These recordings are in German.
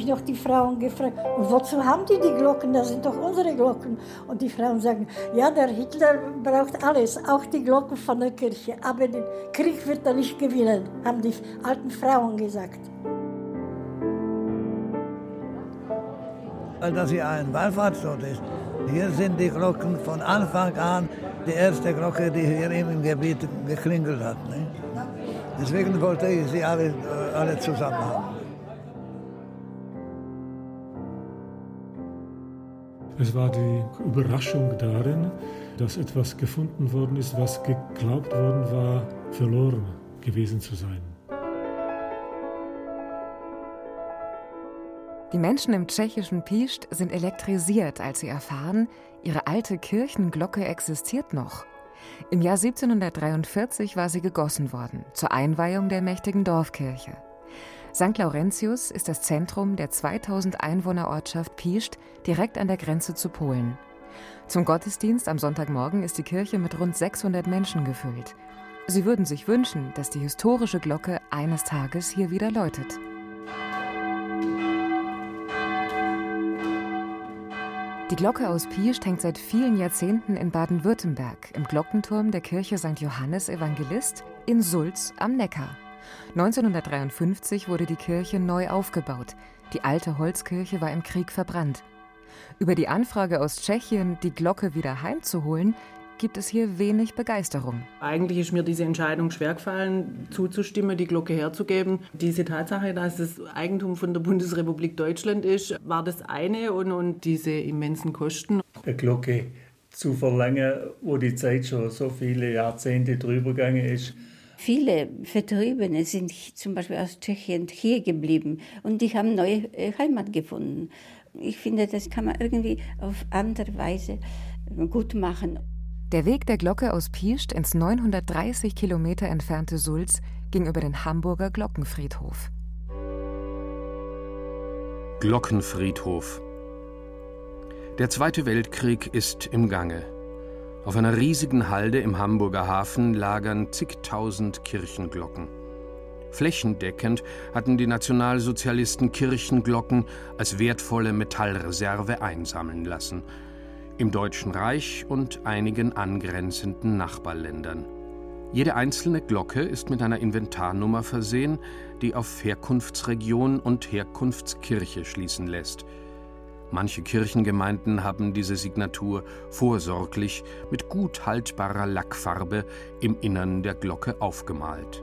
Ich noch die Frauen gefragt, und wozu haben die die Glocken? Das sind doch unsere Glocken. Und die Frauen sagen, ja, der Hitler braucht alles, auch die Glocken von der Kirche. Aber den Krieg wird er nicht gewinnen, haben die alten Frauen gesagt. Weil das hier ein Wallfahrtsort ist. Hier sind die Glocken von Anfang an die erste Glocke, die hier im Gebiet geklingelt hat. Deswegen wollte ich sie alle, alle zusammen haben. Es war die Überraschung darin, dass etwas gefunden worden ist, was geglaubt worden war, verloren gewesen zu sein. Die Menschen im tschechischen Piest sind elektrisiert, als sie erfahren, ihre alte Kirchenglocke existiert noch. Im Jahr 1743 war sie gegossen worden, zur Einweihung der mächtigen Dorfkirche. St. Laurentius ist das Zentrum der 2000 Einwohnerortschaft Piest direkt an der Grenze zu Polen. Zum Gottesdienst am Sonntagmorgen ist die Kirche mit rund 600 Menschen gefüllt. Sie würden sich wünschen, dass die historische Glocke eines Tages hier wieder läutet. Die Glocke aus Piest hängt seit vielen Jahrzehnten in Baden-Württemberg im Glockenturm der Kirche St. Johannes Evangelist in Sulz am Neckar. 1953 wurde die Kirche neu aufgebaut. Die alte Holzkirche war im Krieg verbrannt. Über die Anfrage aus Tschechien, die Glocke wieder heimzuholen, gibt es hier wenig Begeisterung. Eigentlich ist mir diese Entscheidung schwergefallen, zuzustimmen, die Glocke herzugeben. Diese Tatsache, dass es Eigentum von der Bundesrepublik Deutschland ist, war das eine und, und diese immensen Kosten. Eine Glocke zu verlängern, wo die Zeit schon so viele Jahrzehnte drüber gegangen ist. Viele Vertriebene sind zum Beispiel aus Tschechien hier geblieben und die haben neue äh, Heimat gefunden. Ich finde, das kann man irgendwie auf andere Weise gut machen. Der Weg der Glocke aus Piest ins 930 Kilometer entfernte Sulz ging über den Hamburger Glockenfriedhof. Glockenfriedhof. Der Zweite Weltkrieg ist im Gange. Auf einer riesigen Halde im Hamburger Hafen lagern zigtausend Kirchenglocken. Flächendeckend hatten die Nationalsozialisten Kirchenglocken als wertvolle Metallreserve einsammeln lassen. Im Deutschen Reich und einigen angrenzenden Nachbarländern. Jede einzelne Glocke ist mit einer Inventarnummer versehen, die auf Herkunftsregion und Herkunftskirche schließen lässt – Manche Kirchengemeinden haben diese Signatur vorsorglich mit gut haltbarer Lackfarbe im Innern der Glocke aufgemalt.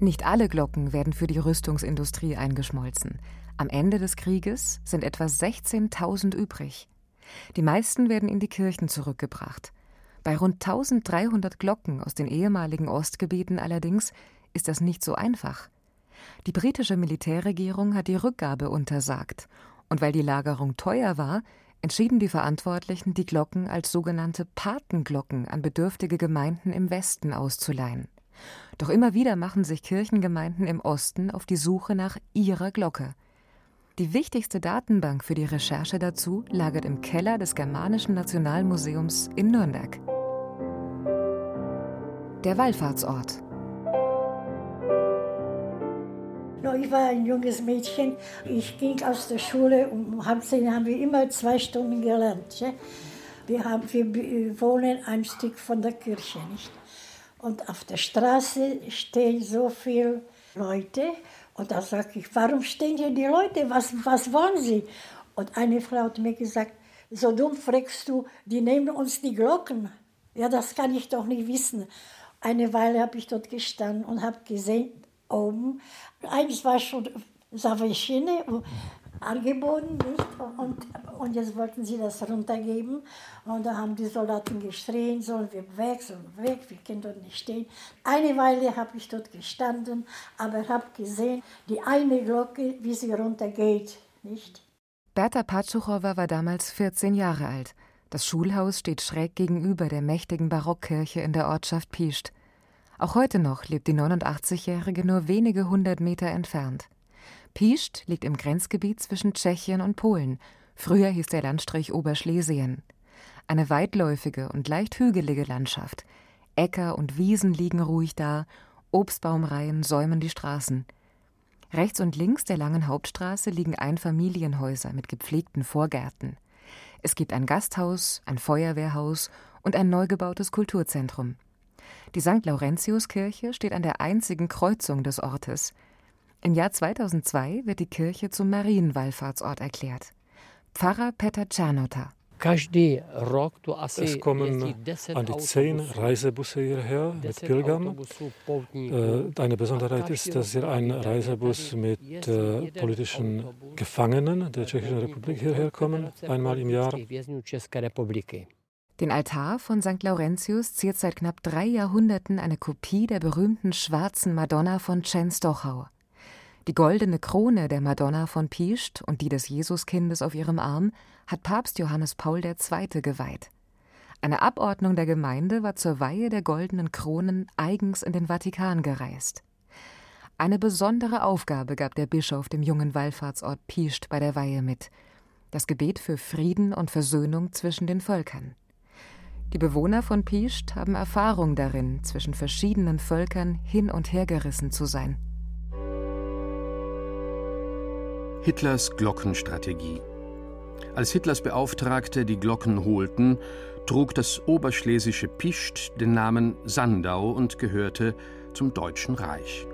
Nicht alle Glocken werden für die Rüstungsindustrie eingeschmolzen. Am Ende des Krieges sind etwa 16.000 übrig. Die meisten werden in die Kirchen zurückgebracht. Bei rund 1300 Glocken aus den ehemaligen Ostgebieten allerdings ist das nicht so einfach. Die britische Militärregierung hat die Rückgabe untersagt und weil die Lagerung teuer war, entschieden die Verantwortlichen, die Glocken als sogenannte Patenglocken an bedürftige Gemeinden im Westen auszuleihen. Doch immer wieder machen sich Kirchengemeinden im Osten auf die Suche nach ihrer Glocke. Die wichtigste Datenbank für die Recherche dazu lagert im Keller des Germanischen Nationalmuseums in Nürnberg. Der Wallfahrtsort. Ich war ein junges Mädchen. Ich ging aus der Schule um halb zehn haben wir immer zwei Stunden gelernt. Wir, haben, wir wohnen ein Stück von der Kirche, nicht? Und auf der Straße stehen so viele Leute. Und da sage ich, warum stehen hier die Leute? Was, was wollen sie? Und eine Frau hat mir gesagt, so dumm fragst du, die nehmen uns die Glocken. Ja, das kann ich doch nicht wissen. Eine Weile habe ich dort gestanden und habe gesehen, oben Eins war schon Savaschine angeboten, nicht? Und, und jetzt wollten sie das runtergeben. Und da haben die Soldaten geschrien, sollen wir weg, sollen wir weg, wir können dort nicht stehen. Eine Weile habe ich dort gestanden, aber habe gesehen, die eine Glocke, wie sie runtergeht, nicht? Berta Patschuchowa war damals 14 Jahre alt. Das Schulhaus steht schräg gegenüber der mächtigen Barockkirche in der Ortschaft Piest. Auch heute noch lebt die 89-Jährige nur wenige hundert Meter entfernt. Piescht liegt im Grenzgebiet zwischen Tschechien und Polen. Früher hieß der Landstrich Oberschlesien. Eine weitläufige und leicht hügelige Landschaft. Äcker und Wiesen liegen ruhig da, Obstbaumreihen säumen die Straßen. Rechts und links der langen Hauptstraße liegen Einfamilienhäuser mit gepflegten Vorgärten. Es gibt ein Gasthaus, ein Feuerwehrhaus und ein neu gebautes Kulturzentrum. Die St. Laurentiuskirche steht an der einzigen Kreuzung des Ortes. Im Jahr 2002 wird die Kirche zum Marienwallfahrtsort erklärt. Pfarrer Peter Czernota. Es kommen an die zehn Reisebusse hierher mit Pilgern. Äh, eine Besonderheit ist, dass hier ein Reisebus mit äh, politischen Gefangenen der Tschechischen Republik hierher kommen, einmal im Jahr. Den Altar von St. Laurentius ziert seit knapp drei Jahrhunderten eine Kopie der berühmten schwarzen Madonna von Częstochow. Die goldene Krone der Madonna von Piescht und die des Jesuskindes auf ihrem Arm hat Papst Johannes Paul II. geweiht. Eine Abordnung der Gemeinde war zur Weihe der goldenen Kronen eigens in den Vatikan gereist. Eine besondere Aufgabe gab der Bischof dem jungen Wallfahrtsort Piescht bei der Weihe mit: das Gebet für Frieden und Versöhnung zwischen den Völkern. Die Bewohner von Piescht haben Erfahrung darin, zwischen verschiedenen Völkern hin und her gerissen zu sein. Hitlers Glockenstrategie. Als Hitlers Beauftragte die Glocken holten, trug das oberschlesische Pischt den Namen Sandau und gehörte zum Deutschen Reich.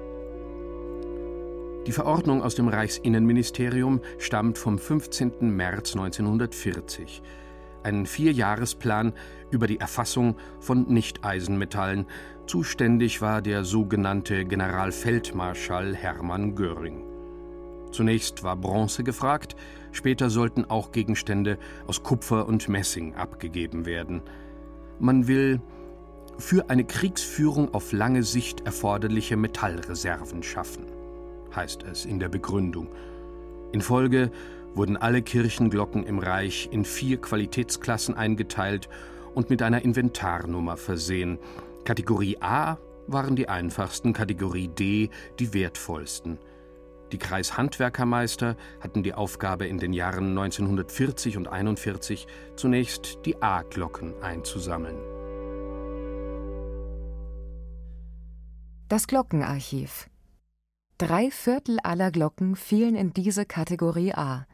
Die Verordnung aus dem Reichsinnenministerium stammt vom 15. März 1940. Ein Vierjahresplan über die Erfassung von Nichteisenmetallen. Zuständig war der sogenannte Generalfeldmarschall Hermann Göring. Zunächst war Bronze gefragt, später sollten auch Gegenstände aus Kupfer und Messing abgegeben werden. Man will für eine Kriegsführung auf lange Sicht erforderliche Metallreserven schaffen, heißt es in der Begründung. In Folge wurden alle Kirchenglocken im Reich in vier Qualitätsklassen eingeteilt und mit einer Inventarnummer versehen. Kategorie A waren die einfachsten, Kategorie D die wertvollsten. Die Kreishandwerkermeister hatten die Aufgabe, in den Jahren 1940 und 1941 zunächst die A-Glocken einzusammeln. Das Glockenarchiv. Drei Viertel aller Glocken fielen in diese Kategorie A.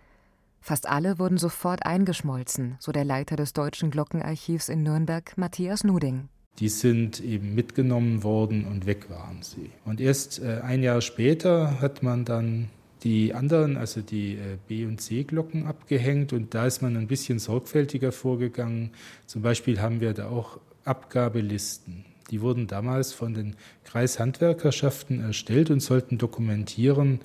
Fast alle wurden sofort eingeschmolzen, so der Leiter des Deutschen Glockenarchivs in Nürnberg, Matthias Nuding die sind eben mitgenommen worden und weg waren sie. Und erst äh, ein Jahr später hat man dann die anderen, also die äh, B- und C-Glocken abgehängt und da ist man ein bisschen sorgfältiger vorgegangen. Zum Beispiel haben wir da auch Abgabelisten. Die wurden damals von den Kreishandwerkerschaften erstellt und sollten dokumentieren,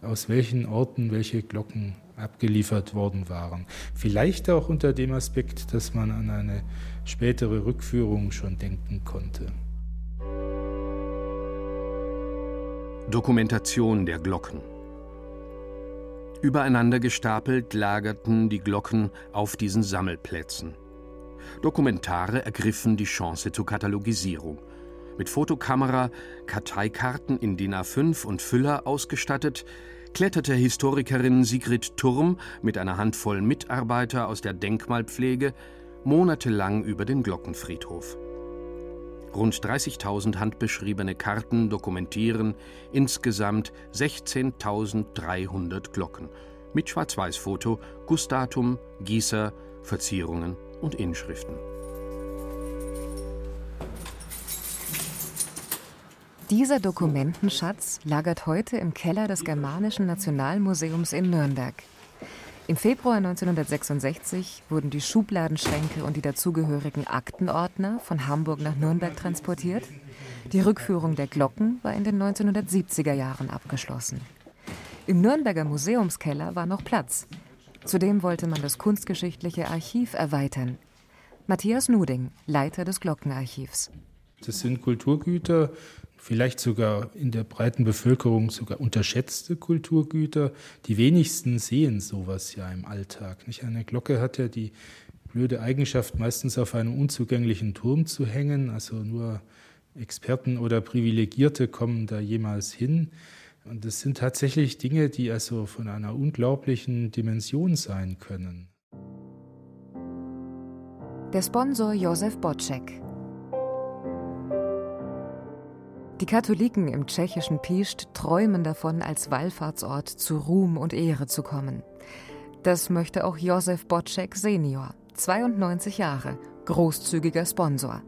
aus welchen Orten welche Glocken abgeliefert worden waren. Vielleicht auch unter dem Aspekt, dass man an eine spätere Rückführung schon denken konnte. Dokumentation der Glocken Übereinander gestapelt lagerten die Glocken auf diesen Sammelplätzen. Dokumentare ergriffen die Chance zur Katalogisierung. Mit Fotokamera, Karteikarten in DIN A5 und Füller ausgestattet, kletterte Historikerin Sigrid Turm mit einer Handvoll Mitarbeiter aus der Denkmalpflege monatelang über den Glockenfriedhof. Rund 30.000 handbeschriebene Karten dokumentieren insgesamt 16.300 Glocken mit Schwarz-Weiß-Foto, Gussdatum, Gießer, Verzierungen und Inschriften. Dieser Dokumentenschatz lagert heute im Keller des Germanischen Nationalmuseums in Nürnberg. Im Februar 1966 wurden die Schubladenschränke und die dazugehörigen Aktenordner von Hamburg nach Nürnberg transportiert. Die Rückführung der Glocken war in den 1970er Jahren abgeschlossen. Im Nürnberger Museumskeller war noch Platz. Zudem wollte man das kunstgeschichtliche Archiv erweitern. Matthias Nuding, Leiter des Glockenarchivs. Das sind Kulturgüter, vielleicht sogar in der breiten Bevölkerung sogar unterschätzte Kulturgüter. Die wenigsten sehen sowas ja im Alltag. Nicht? Eine Glocke hat ja die blöde Eigenschaft, meistens auf einem unzugänglichen Turm zu hängen, also nur Experten oder Privilegierte kommen da jemals hin. Und das sind tatsächlich Dinge, die also von einer unglaublichen Dimension sein können. Der Sponsor Josef Bocek. Die Katholiken im tschechischen Pieszt träumen davon, als Wallfahrtsort zu Ruhm und Ehre zu kommen. Das möchte auch Josef Bocek Senior, 92 Jahre, großzügiger Sponsor.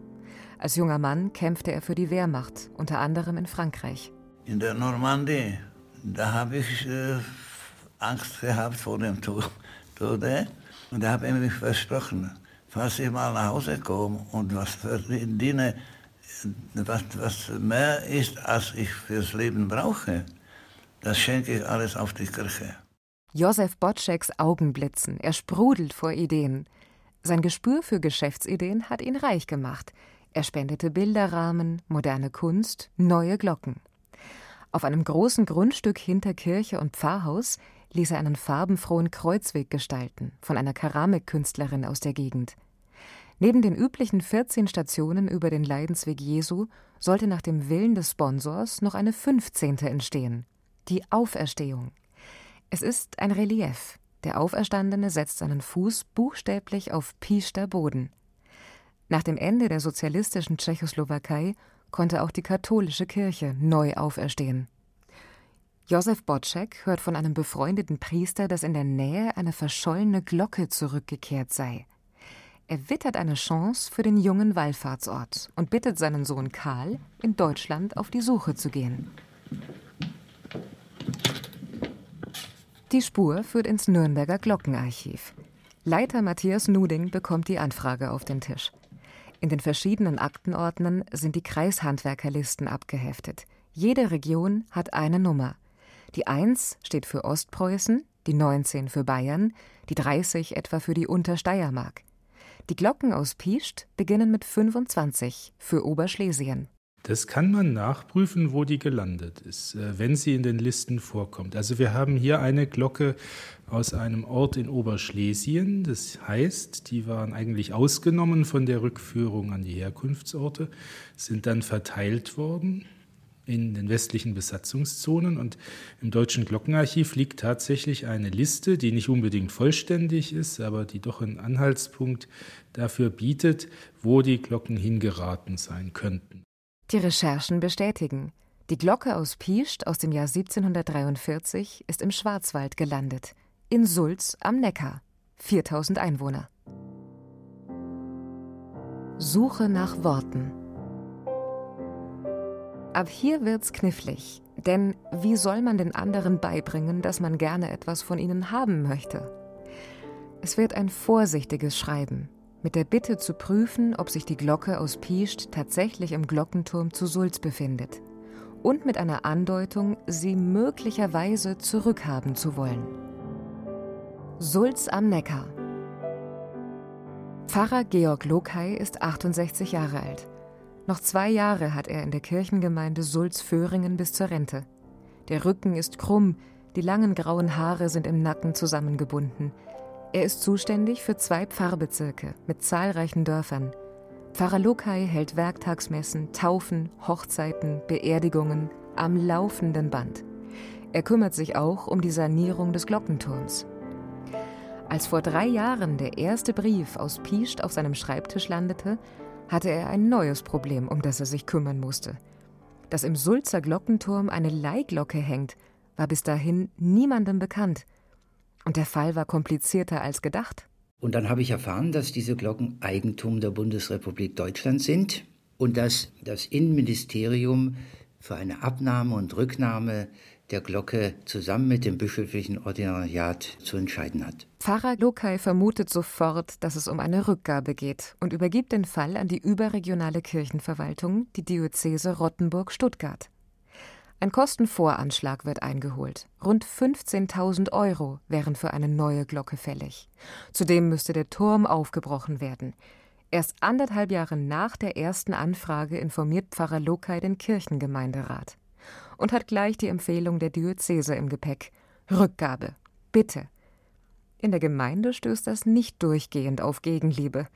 Als junger Mann kämpfte er für die Wehrmacht, unter anderem in Frankreich. In der Normandie, da habe ich äh, Angst gehabt vor dem Tode. Und da habe ich mir versprochen, falls ich mal nach Hause komme und was verdiene, was, was mehr ist, als ich fürs Leben brauche, das schenke ich alles auf die Kirche. Josef Botscheks Augen blitzen, er sprudelt vor Ideen. Sein Gespür für Geschäftsideen hat ihn reich gemacht. Er spendete Bilderrahmen, moderne Kunst, neue Glocken. Auf einem großen Grundstück hinter Kirche und Pfarrhaus ließ er einen farbenfrohen Kreuzweg gestalten von einer Keramikkünstlerin aus der Gegend. Neben den üblichen 14 Stationen über den Leidensweg Jesu sollte nach dem Willen des Sponsors noch eine 15. entstehen, die Auferstehung. Es ist ein Relief. Der Auferstandene setzt seinen Fuß buchstäblich auf Piester Boden. Nach dem Ende der sozialistischen Tschechoslowakei konnte auch die katholische Kirche neu auferstehen. Josef Bocek hört von einem befreundeten Priester, dass in der Nähe eine verschollene Glocke zurückgekehrt sei. Er wittert eine Chance für den jungen Wallfahrtsort und bittet seinen Sohn Karl, in Deutschland auf die Suche zu gehen. Die Spur führt ins Nürnberger Glockenarchiv. Leiter Matthias Nuding bekommt die Anfrage auf den Tisch. In den verschiedenen Aktenordnern sind die Kreishandwerkerlisten abgeheftet. Jede Region hat eine Nummer. Die 1 steht für Ostpreußen, die 19 für Bayern, die 30 etwa für die Untersteiermark. Die Glocken aus Piescht beginnen mit 25 für Oberschlesien. Das kann man nachprüfen, wo die gelandet ist, äh, wenn sie in den Listen vorkommt. Also wir haben hier eine Glocke aus einem Ort in Oberschlesien. Das heißt, die waren eigentlich ausgenommen von der Rückführung an die Herkunftsorte, sind dann verteilt worden in den westlichen Besatzungszonen. Und im Deutschen Glockenarchiv liegt tatsächlich eine Liste, die nicht unbedingt vollständig ist, aber die doch einen Anhaltspunkt dafür bietet, wo die Glocken hingeraten sein könnten. Die Recherchen bestätigen, die Glocke aus Piescht aus dem Jahr 1743 ist im Schwarzwald gelandet, in Sulz am Neckar, 4000 Einwohner. Suche nach Worten. Ab hier wird's knifflig, denn wie soll man den anderen beibringen, dass man gerne etwas von ihnen haben möchte? Es wird ein vorsichtiges Schreiben, mit der Bitte zu prüfen, ob sich die Glocke aus Piescht tatsächlich im Glockenturm zu Sulz befindet und mit einer Andeutung, sie möglicherweise zurückhaben zu wollen. Sulz am Neckar. Pfarrer Georg Lokay ist 68 Jahre alt. Noch zwei Jahre hat er in der Kirchengemeinde Sulz-Föhringen bis zur Rente. Der Rücken ist krumm, die langen grauen Haare sind im Nacken zusammengebunden. Er ist zuständig für zwei Pfarrbezirke mit zahlreichen Dörfern. Pfarrer Lokay hält Werktagsmessen, Taufen, Hochzeiten, Beerdigungen am laufenden Band. Er kümmert sich auch um die Sanierung des Glockenturms. Als vor drei Jahren der erste Brief aus Piescht auf seinem Schreibtisch landete, hatte er ein neues Problem, um das er sich kümmern musste. Dass im Sulzer Glockenturm eine Leihglocke hängt, war bis dahin niemandem bekannt. Und der Fall war komplizierter als gedacht. Und dann habe ich erfahren, dass diese Glocken Eigentum der Bundesrepublik Deutschland sind und dass das Innenministerium für eine Abnahme und Rücknahme der Glocke zusammen mit dem bischöflichen Ordinariat zu entscheiden hat. Pfarrer Lokay vermutet sofort, dass es um eine Rückgabe geht und übergibt den Fall an die überregionale Kirchenverwaltung, die Diözese Rottenburg-Stuttgart. Ein Kostenvoranschlag wird eingeholt. Rund 15.000 Euro wären für eine neue Glocke fällig. Zudem müsste der Turm aufgebrochen werden. Erst anderthalb Jahre nach der ersten Anfrage informiert Pfarrer Lokay den Kirchengemeinderat und hat gleich die Empfehlung der Diözese im Gepäck. Rückgabe. Bitte. In der Gemeinde stößt das nicht durchgehend auf Gegenliebe.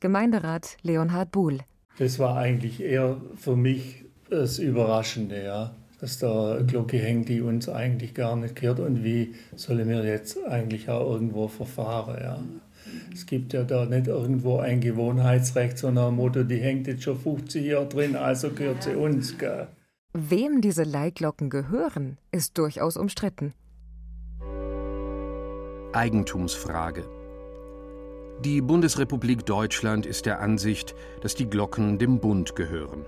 Gemeinderat Leonhard Buhl. Das war eigentlich eher für mich das Überraschende, ja. Dass da Glocke hängt, die uns eigentlich gar nicht gehört und wie sollen wir jetzt eigentlich auch irgendwo verfahren, ja. Es gibt ja da nicht irgendwo ein Gewohnheitsrecht, sondern ein Motto, die hängt jetzt schon 50 Jahre drin, also gehört sie uns. Gell? Wem diese Leihglocken gehören, ist durchaus umstritten. Eigentumsfrage. Die Bundesrepublik Deutschland ist der Ansicht, dass die Glocken dem Bund gehören.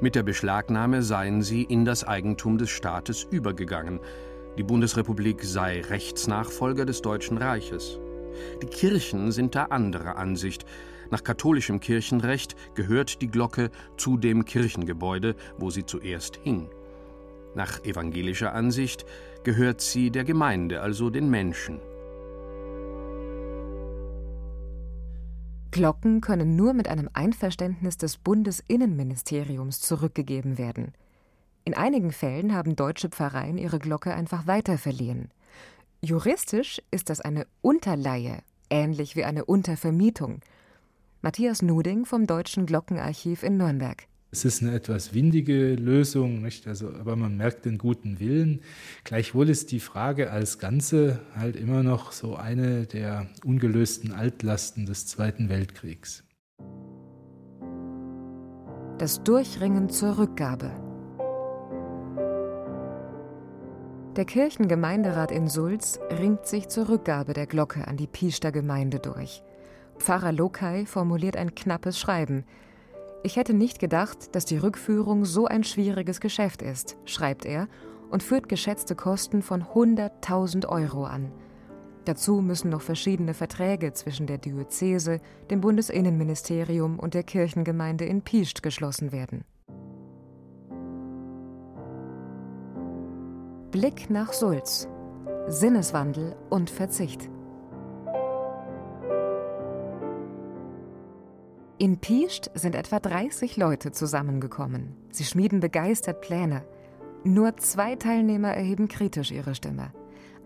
Mit der Beschlagnahme seien sie in das Eigentum des Staates übergegangen. Die Bundesrepublik sei Rechtsnachfolger des Deutschen Reiches. Die Kirchen sind da anderer Ansicht. Nach katholischem Kirchenrecht gehört die Glocke zu dem Kirchengebäude, wo sie zuerst hing. Nach evangelischer Ansicht gehört sie der Gemeinde, also den Menschen. Glocken können nur mit einem Einverständnis des Bundesinnenministeriums zurückgegeben werden. In einigen Fällen haben deutsche Pfarreien ihre Glocke einfach weiterverliehen. Juristisch ist das eine Unterleihe, ähnlich wie eine Untervermietung. Matthias Nuding vom Deutschen Glockenarchiv in Nürnberg. Es ist eine etwas windige Lösung, nicht? Also, aber man merkt den guten Willen. Gleichwohl ist die Frage als Ganze halt immer noch so eine der ungelösten Altlasten des Zweiten Weltkriegs. Das Durchringen zur Rückgabe. Der Kirchengemeinderat in Sulz ringt sich zur Rückgabe der Glocke an die Piester Gemeinde durch. Pfarrer Lokai formuliert ein knappes Schreiben. Ich hätte nicht gedacht, dass die Rückführung so ein schwieriges Geschäft ist, schreibt er und führt geschätzte Kosten von 100.000 Euro an. Dazu müssen noch verschiedene Verträge zwischen der Diözese, dem Bundesinnenministerium und der Kirchengemeinde in Piest geschlossen werden. Blick nach Sulz. Sinneswandel und Verzicht. In Piest sind etwa 30 Leute zusammengekommen. Sie schmieden begeistert Pläne. Nur zwei Teilnehmer erheben kritisch ihre Stimme.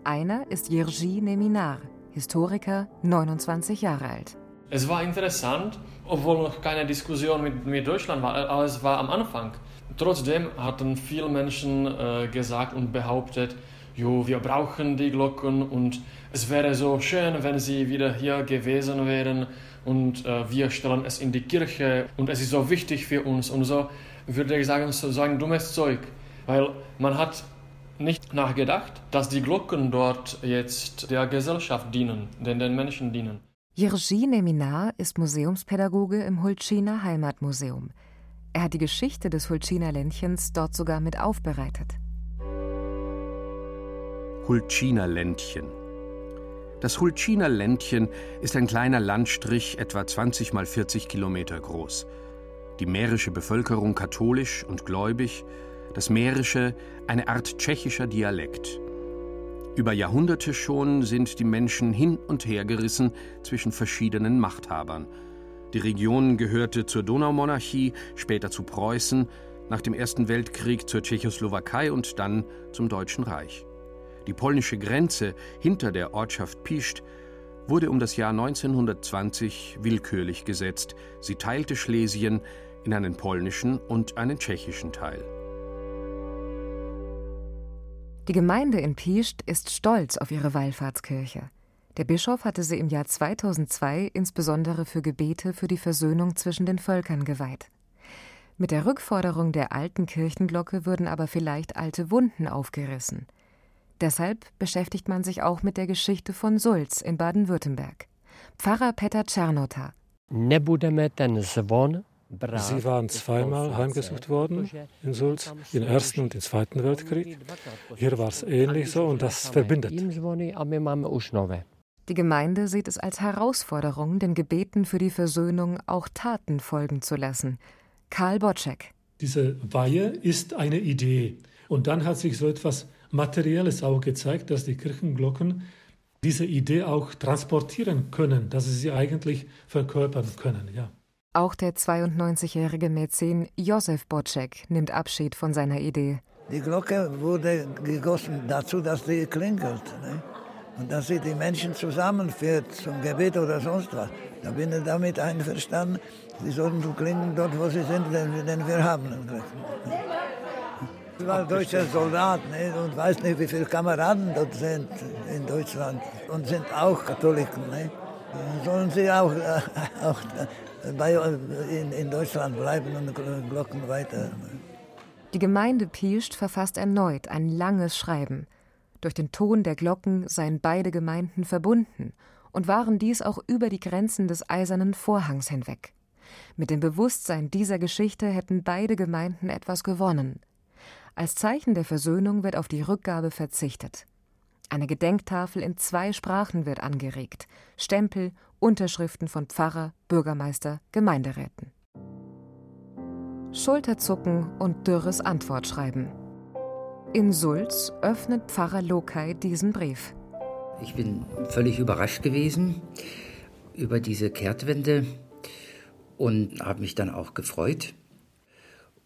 Einer ist Jirgi Neminar, Historiker, 29 Jahre alt. Es war interessant, obwohl noch keine Diskussion mit, mit Deutschland war, aber es war am Anfang. Trotzdem hatten viele Menschen äh, gesagt und behauptet, jo, wir brauchen die Glocken und es wäre so schön, wenn sie wieder hier gewesen wären und äh, wir stellen es in die Kirche und es ist so wichtig für uns und so würde ich sagen, so, so ein dummes Zeug, weil man hat nicht nachgedacht, dass die Glocken dort jetzt der Gesellschaft dienen, den, den Menschen dienen. Jiří Neminar ist Museumspädagoge im Hulčína Heimatmuseum. Er hat die Geschichte des Hulčíner Ländchens dort sogar mit aufbereitet. Hulčíner Ländchen. Das Hulčíner Ländchen ist ein kleiner Landstrich, etwa 20 mal 40 Kilometer groß. Die mährische Bevölkerung katholisch und gläubig, das Mährische eine Art tschechischer Dialekt. Über Jahrhunderte schon sind die Menschen hin und her gerissen zwischen verschiedenen Machthabern – die Region gehörte zur Donaumonarchie, später zu Preußen, nach dem Ersten Weltkrieg zur Tschechoslowakei und dann zum Deutschen Reich. Die polnische Grenze hinter der Ortschaft Piest wurde um das Jahr 1920 willkürlich gesetzt. Sie teilte Schlesien in einen polnischen und einen tschechischen Teil. Die Gemeinde in Piest ist stolz auf ihre Wallfahrtskirche. Der Bischof hatte sie im Jahr 2002 insbesondere für Gebete für die Versöhnung zwischen den Völkern geweiht. Mit der Rückforderung der alten Kirchenglocke würden aber vielleicht alte Wunden aufgerissen. Deshalb beschäftigt man sich auch mit der Geschichte von Sulz in Baden-Württemberg. Pfarrer Peter Czernota. Sie waren zweimal heimgesucht worden in Sulz, im Ersten und im Zweiten Weltkrieg. Hier war es ähnlich so und das verbindet. Die Gemeinde sieht es als Herausforderung, den Gebeten für die Versöhnung auch Taten folgen zu lassen. Karl Bocek. Diese Weihe ist eine Idee. Und dann hat sich so etwas Materielles auch gezeigt, dass die Kirchenglocken diese Idee auch transportieren können, dass sie sie eigentlich verkörpern können. Ja. Auch der 92-jährige Mäzen Josef Bocek nimmt Abschied von seiner Idee. Die Glocke wurde gegossen dazu, dass sie klingelt. Ne? und dass sie die Menschen zusammenführt zum Gebet oder sonst was. Da bin ich damit einverstanden. Sie sollten so klingen dort, wo sie sind, denn, denn wir haben einen Glück. Ich war deutscher Soldat ne, und weiß nicht, wie viele Kameraden dort sind in Deutschland und sind auch Katholiken. Ne. Sollen sie auch, äh, auch bei, in, in Deutschland bleiben und Glocken weiter. Die Gemeinde Piescht verfasst erneut ein langes Schreiben. Durch den Ton der Glocken seien beide Gemeinden verbunden und waren dies auch über die Grenzen des Eisernen Vorhangs hinweg. Mit dem Bewusstsein dieser Geschichte hätten beide Gemeinden etwas gewonnen. Als Zeichen der Versöhnung wird auf die Rückgabe verzichtet. Eine Gedenktafel in zwei Sprachen wird angeregt, Stempel, Unterschriften von Pfarrer, Bürgermeister, Gemeinderäten. Schulterzucken und dürres Antwortschreiben. In Sulz öffnet Pfarrer Lokay diesen Brief. Ich bin völlig überrascht gewesen über diese Kehrtwende und habe mich dann auch gefreut.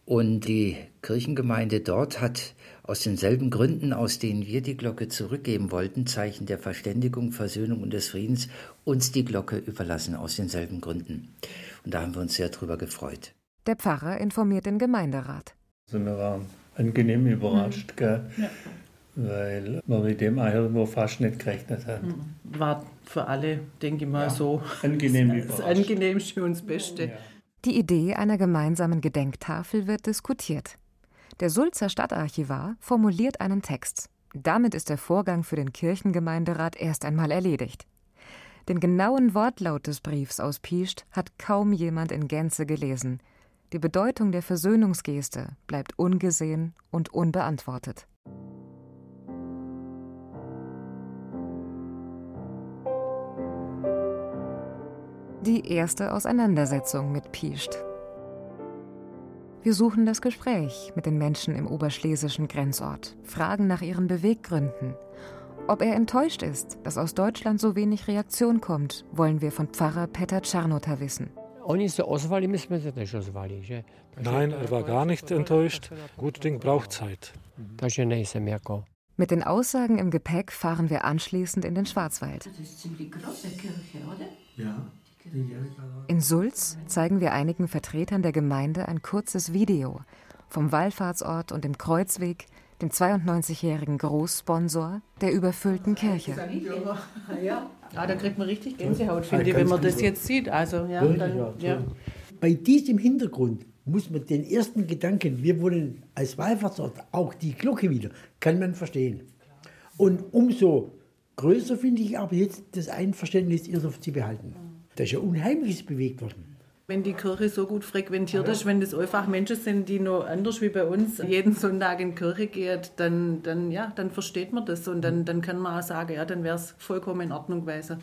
Und die Kirchengemeinde dort hat aus denselben Gründen, aus denen wir die Glocke zurückgeben wollten, Zeichen der Verständigung, Versöhnung und des Friedens, uns die Glocke überlassen, aus denselben Gründen. Und da haben wir uns sehr drüber gefreut. Der Pfarrer informiert den Gemeinderat. Also wir waren angenehm überrascht, mhm. gell? Ja. weil wir mit dem irgendwo fast nicht gerechnet haben. Mhm. War für alle, denke ich mal, ja. so angenehm das angenehmste und das Beste. Ja. Die Idee einer gemeinsamen Gedenktafel wird diskutiert. Der Sulzer Stadtarchivar formuliert einen Text. Damit ist der Vorgang für den Kirchengemeinderat erst einmal erledigt. Den genauen Wortlaut des Briefs aus Piescht hat kaum jemand in Gänze gelesen – die Bedeutung der Versöhnungsgeste bleibt ungesehen und unbeantwortet. Die erste Auseinandersetzung mit Piescht. Wir suchen das Gespräch mit den Menschen im oberschlesischen Grenzort, fragen nach ihren Beweggründen. Ob er enttäuscht ist, dass aus Deutschland so wenig Reaktion kommt, wollen wir von Pfarrer Peter Czarnota wissen. Nein, er war gar nicht enttäuscht. Gut Ding braucht Zeit. Mit den Aussagen im Gepäck fahren wir anschließend in den Schwarzwald. In Sulz zeigen wir einigen Vertretern der Gemeinde ein kurzes Video vom Wallfahrtsort und dem Kreuzweg, dem 92-jährigen Großsponsor der überfüllten Kirche. Ja, da kriegt man richtig Gänsehaut, finde ich, wenn man das jetzt sieht. Also, ja, dann, ja. Bei diesem Hintergrund muss man den ersten Gedanken, wir wollen als Wallfahrtsort auch die Glocke wieder, kann man verstehen. Und umso größer finde ich aber jetzt das Einverständnis, ihr zu behalten. Da ist ja Unheimliches bewegt worden. Wenn die Kirche so gut frequentiert ist, wenn das einfach Menschen sind, die noch anders wie bei uns jeden Sonntag in die Kirche gehen, dann, dann, ja, dann versteht man das und dann, dann kann man auch sagen, ja, dann wäre es vollkommen in Ordnung gewesen,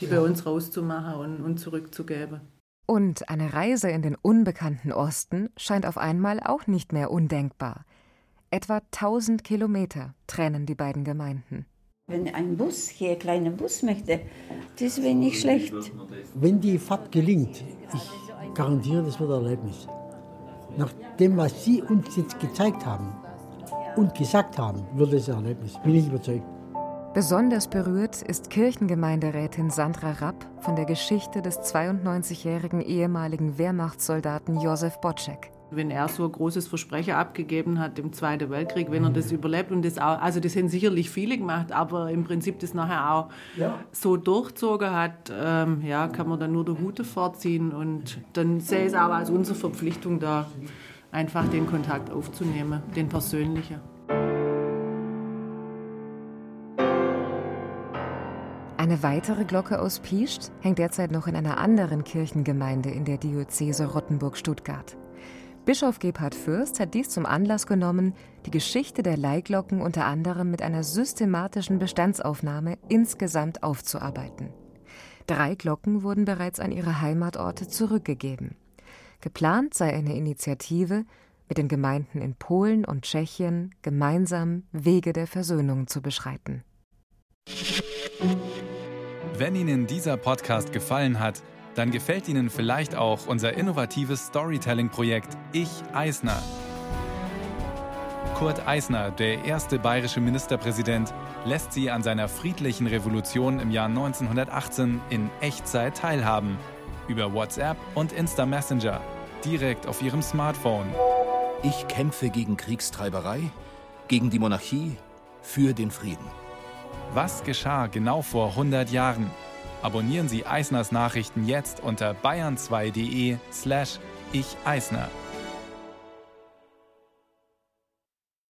die bei uns rauszumachen und, und zurückzugeben. Und eine Reise in den unbekannten Osten scheint auf einmal auch nicht mehr undenkbar. Etwa 1000 Kilometer trennen die beiden Gemeinden. Wenn ein Bus hier, ein kleiner Bus möchte, das wäre nicht schlecht. Wenn die Fahrt gelingt, ich garantiere, das wird ein Erlebnis. Nach dem, was Sie uns jetzt gezeigt haben und gesagt haben, wird es ein Erlebnis. Bin ich überzeugt. Besonders berührt ist Kirchengemeinderätin Sandra Rapp von der Geschichte des 92-jährigen ehemaligen Wehrmachtssoldaten Josef Bocek wenn er so ein großes Versprechen abgegeben hat im Zweiten Weltkrieg, wenn er das überlebt und das auch, also das haben sicherlich viele gemacht, aber im Prinzip das nachher auch ja. so durchzogen hat, ähm, ja, kann man dann nur der Hute vorziehen und dann sehe ich es aber als unsere Verpflichtung da, einfach den Kontakt aufzunehmen, den persönlichen. Eine weitere Glocke aus Piescht hängt derzeit noch in einer anderen Kirchengemeinde in der Diözese Rottenburg-Stuttgart. Bischof Gebhard Fürst hat dies zum Anlass genommen, die Geschichte der Leihglocken unter anderem mit einer systematischen Bestandsaufnahme insgesamt aufzuarbeiten. Drei Glocken wurden bereits an ihre Heimatorte zurückgegeben. Geplant sei eine Initiative, mit den Gemeinden in Polen und Tschechien gemeinsam Wege der Versöhnung zu beschreiten. Wenn Ihnen dieser Podcast gefallen hat, dann gefällt Ihnen vielleicht auch unser innovatives Storytelling-Projekt Ich Eisner. Kurt Eisner, der erste bayerische Ministerpräsident, lässt sie an seiner friedlichen Revolution im Jahr 1918 in Echtzeit teilhaben. Über WhatsApp und Insta Messenger, direkt auf ihrem Smartphone. Ich kämpfe gegen Kriegstreiberei, gegen die Monarchie, für den Frieden. Was geschah genau vor 100 Jahren? Abonnieren Sie Eisners Nachrichten jetzt unter bayern2.de slash ich Eisner.